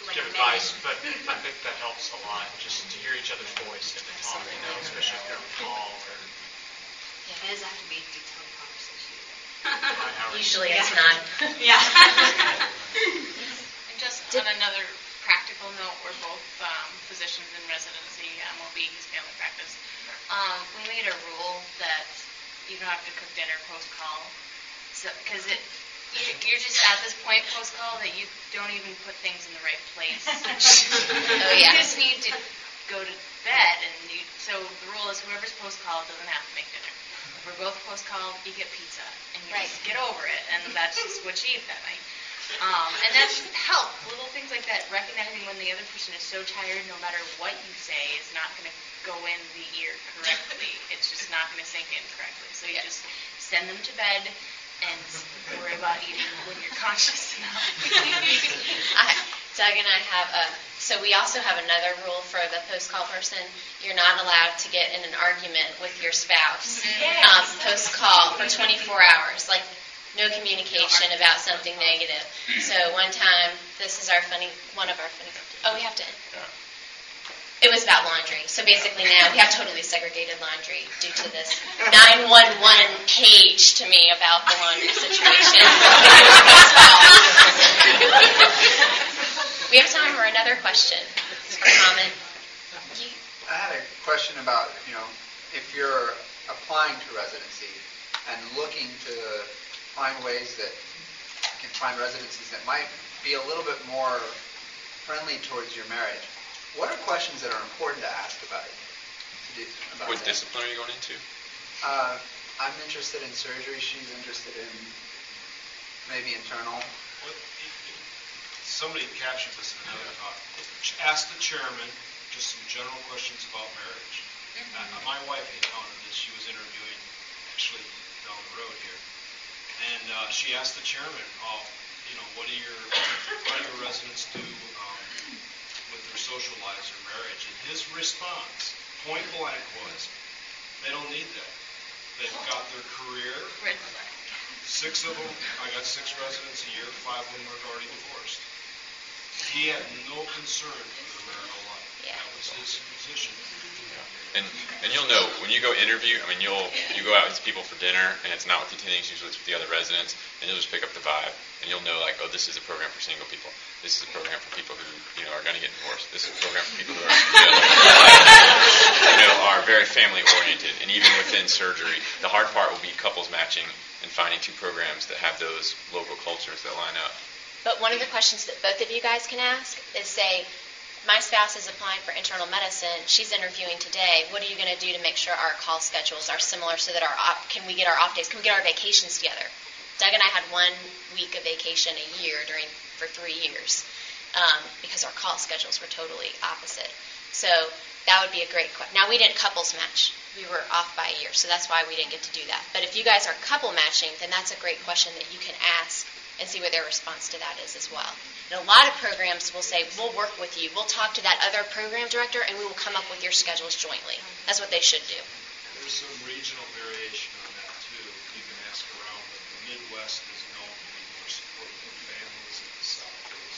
like give advice, but I think that helps a lot. Just to hear each other's voice at the talk, you know, especially if you're on call or. It doesn't have to be a detailed conversation. Hi, how are you? Usually it's not. Yeah. And just on another practical note, we're both um, physicians in residency, MOB, his family practice. Um, we made a rule that you don't have to cook dinner post-call, so, because it, you- you're just at this point post-call that you don't even put things in the right place. Oh, yeah. You just need to go to bed, and you, so the rule is whoever's post-call doesn't have to make dinner. If we're both post-call, you get pizza, and you just get over it, and that's just what you eat that night. Um, and that's just help, little things like that, recognizing when the other person is so tired, no matter what you say, is not going to go in the ear correctly. It's just not going to sink in correctly. So you just send them to bed and worry about eating when you're conscious enough. I, Doug and I have a, so we also have another rule for the post-call person. You're not allowed to get in an argument with your spouse um, post-call for 24 hours. Like, no communication about something negative. So one time, this is our funny, one of our funny, oh, we have to end. It was about laundry. So basically now we have totally segregated laundry due to this 911 page to me about the laundry situation. we have time for another question or comment. I had a question about, you know, if you're applying to residency and looking to find ways that you can find residencies that might be a little bit more friendly towards your marriage, what are questions that are important to ask about it? Do, about What that? discipline are you going into? Uh, I'm interested in surgery. She's interested in maybe internal. What- Somebody captured this in another talk. Ask the chairman just some general questions about marriage. Uh, My wife encountered this. She was interviewing, actually down the road here. And uh, she asked the chairman, uh, you know, what do your, what do your residents do um, with their social lives or marriage? And his response, point blank, was, they don't need that. They've got their career, Six of them, I got six residents a year, five of them are already divorced. He had no concern for their marital life. Yeah. And and you'll know when you go interview. I mean, you'll you go out with people for dinner, and it's not with the attendings. Usually, it's with the other residents, and you'll just pick up the vibe, and you'll know like, oh, this is a program for single people. This is a program for people who you know are going to get divorced. This is a program for people who are you know are very family oriented, and even within surgery, the hard part will be couples matching and finding two programs that have those local cultures that line up. But one of the questions that both of you guys can ask is say, my spouse is applying for internal medicine. She's interviewing today. What are you going to do to make sure our call schedules are similar so that our op- can we get our off days? Can we get our vacations together? Doug and I had one week of vacation a year during for three years um, because our call schedules were totally opposite. So that would be a great question. Now we didn't couples match. We were off by a year, so that's why we didn't get to do that. But if you guys are couple matching, then that's a great question that you can ask and see what their response to that is as well. And a lot of programs will say, we'll work with you. We'll talk to that other program director and we will come up with your schedules jointly. That's what they should do. There's some regional variation on that too. You can ask around, but the Midwest is known to be more supportive of families and the South is.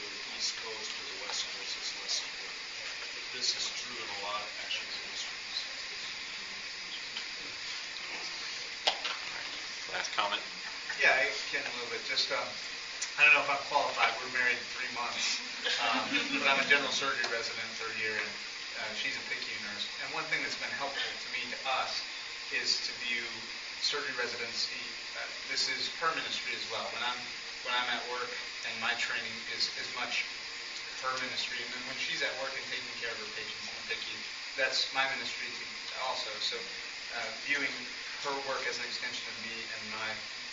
Where the East Coast or the West Coast is less supportive. But This is true in a lot of actual industries. Last comment. Yeah, I can a little bit. Just, um, I don't know if I'm qualified. We're married three months, um, but I'm a general surgery resident third year, and uh, she's a PICU nurse. And one thing that's been helpful to me, to us, is to view surgery residency. Uh, this is her ministry as well. When I'm when I'm at work, and my training is as much her ministry, and then when she's at work and taking care of her patients in the PICU, that's my ministry also. So uh, viewing her work as an extension of me and my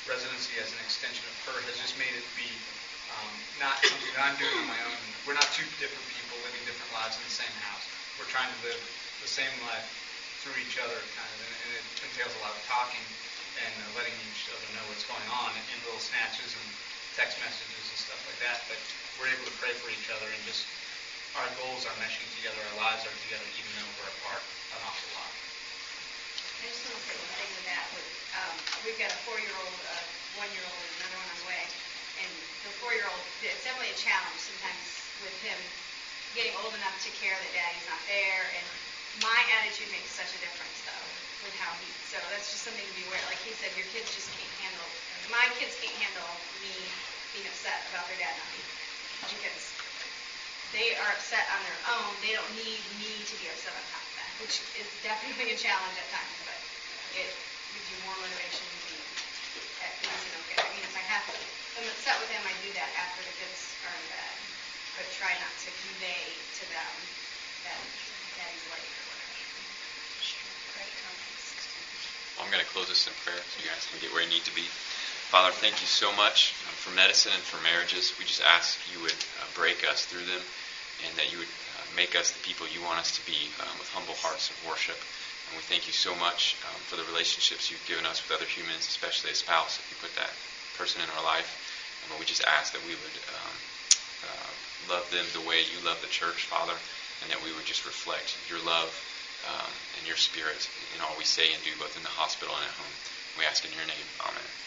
residency as an extension of her has just made it be um, not something that I'm doing on my own. We're not two different people living different lives in the same house. We're trying to live the same life through each other, kind of, and, and it entails a lot of talking and uh, letting each other know what's going on in little snatches and text messages and stuff like that. But we're able to pray for each other and just our goals are meshing together, our lives are together, even though we're apart an awful lot. I just want to say one thing with that. With, um, we've got a four-year-old, a one-year-old, and another one on the way. And the four-year-old, it's definitely a challenge sometimes with him getting old enough to care that daddy's not there. And my attitude makes such a difference, though, with how he. So that's just something to be aware. Like he said, your kids just can't handle. My kids can't handle me being upset about their dad not being because they are upset on their own. They don't need me to be upset on top of that, which is definitely a challenge at times, but it gives you more motivation to be at peace and okay. I mean, if I have to, if I'm upset with them, I do that after the kids are in bed, but try not to convey to them that daddy's late or whatever. I'm going to close this in prayer so you guys can get where you need to be. Father, thank you so much um, for medicine and for marriages. We just ask you would uh, break us through them and that you would uh, make us the people you want us to be um, with humble hearts of worship. And we thank you so much um, for the relationships you've given us with other humans, especially a spouse, if you put that person in our life. And we just ask that we would um, uh, love them the way you love the church, Father, and that we would just reflect your love um, and your spirit in all we say and do, both in the hospital and at home. We ask in your name. Amen.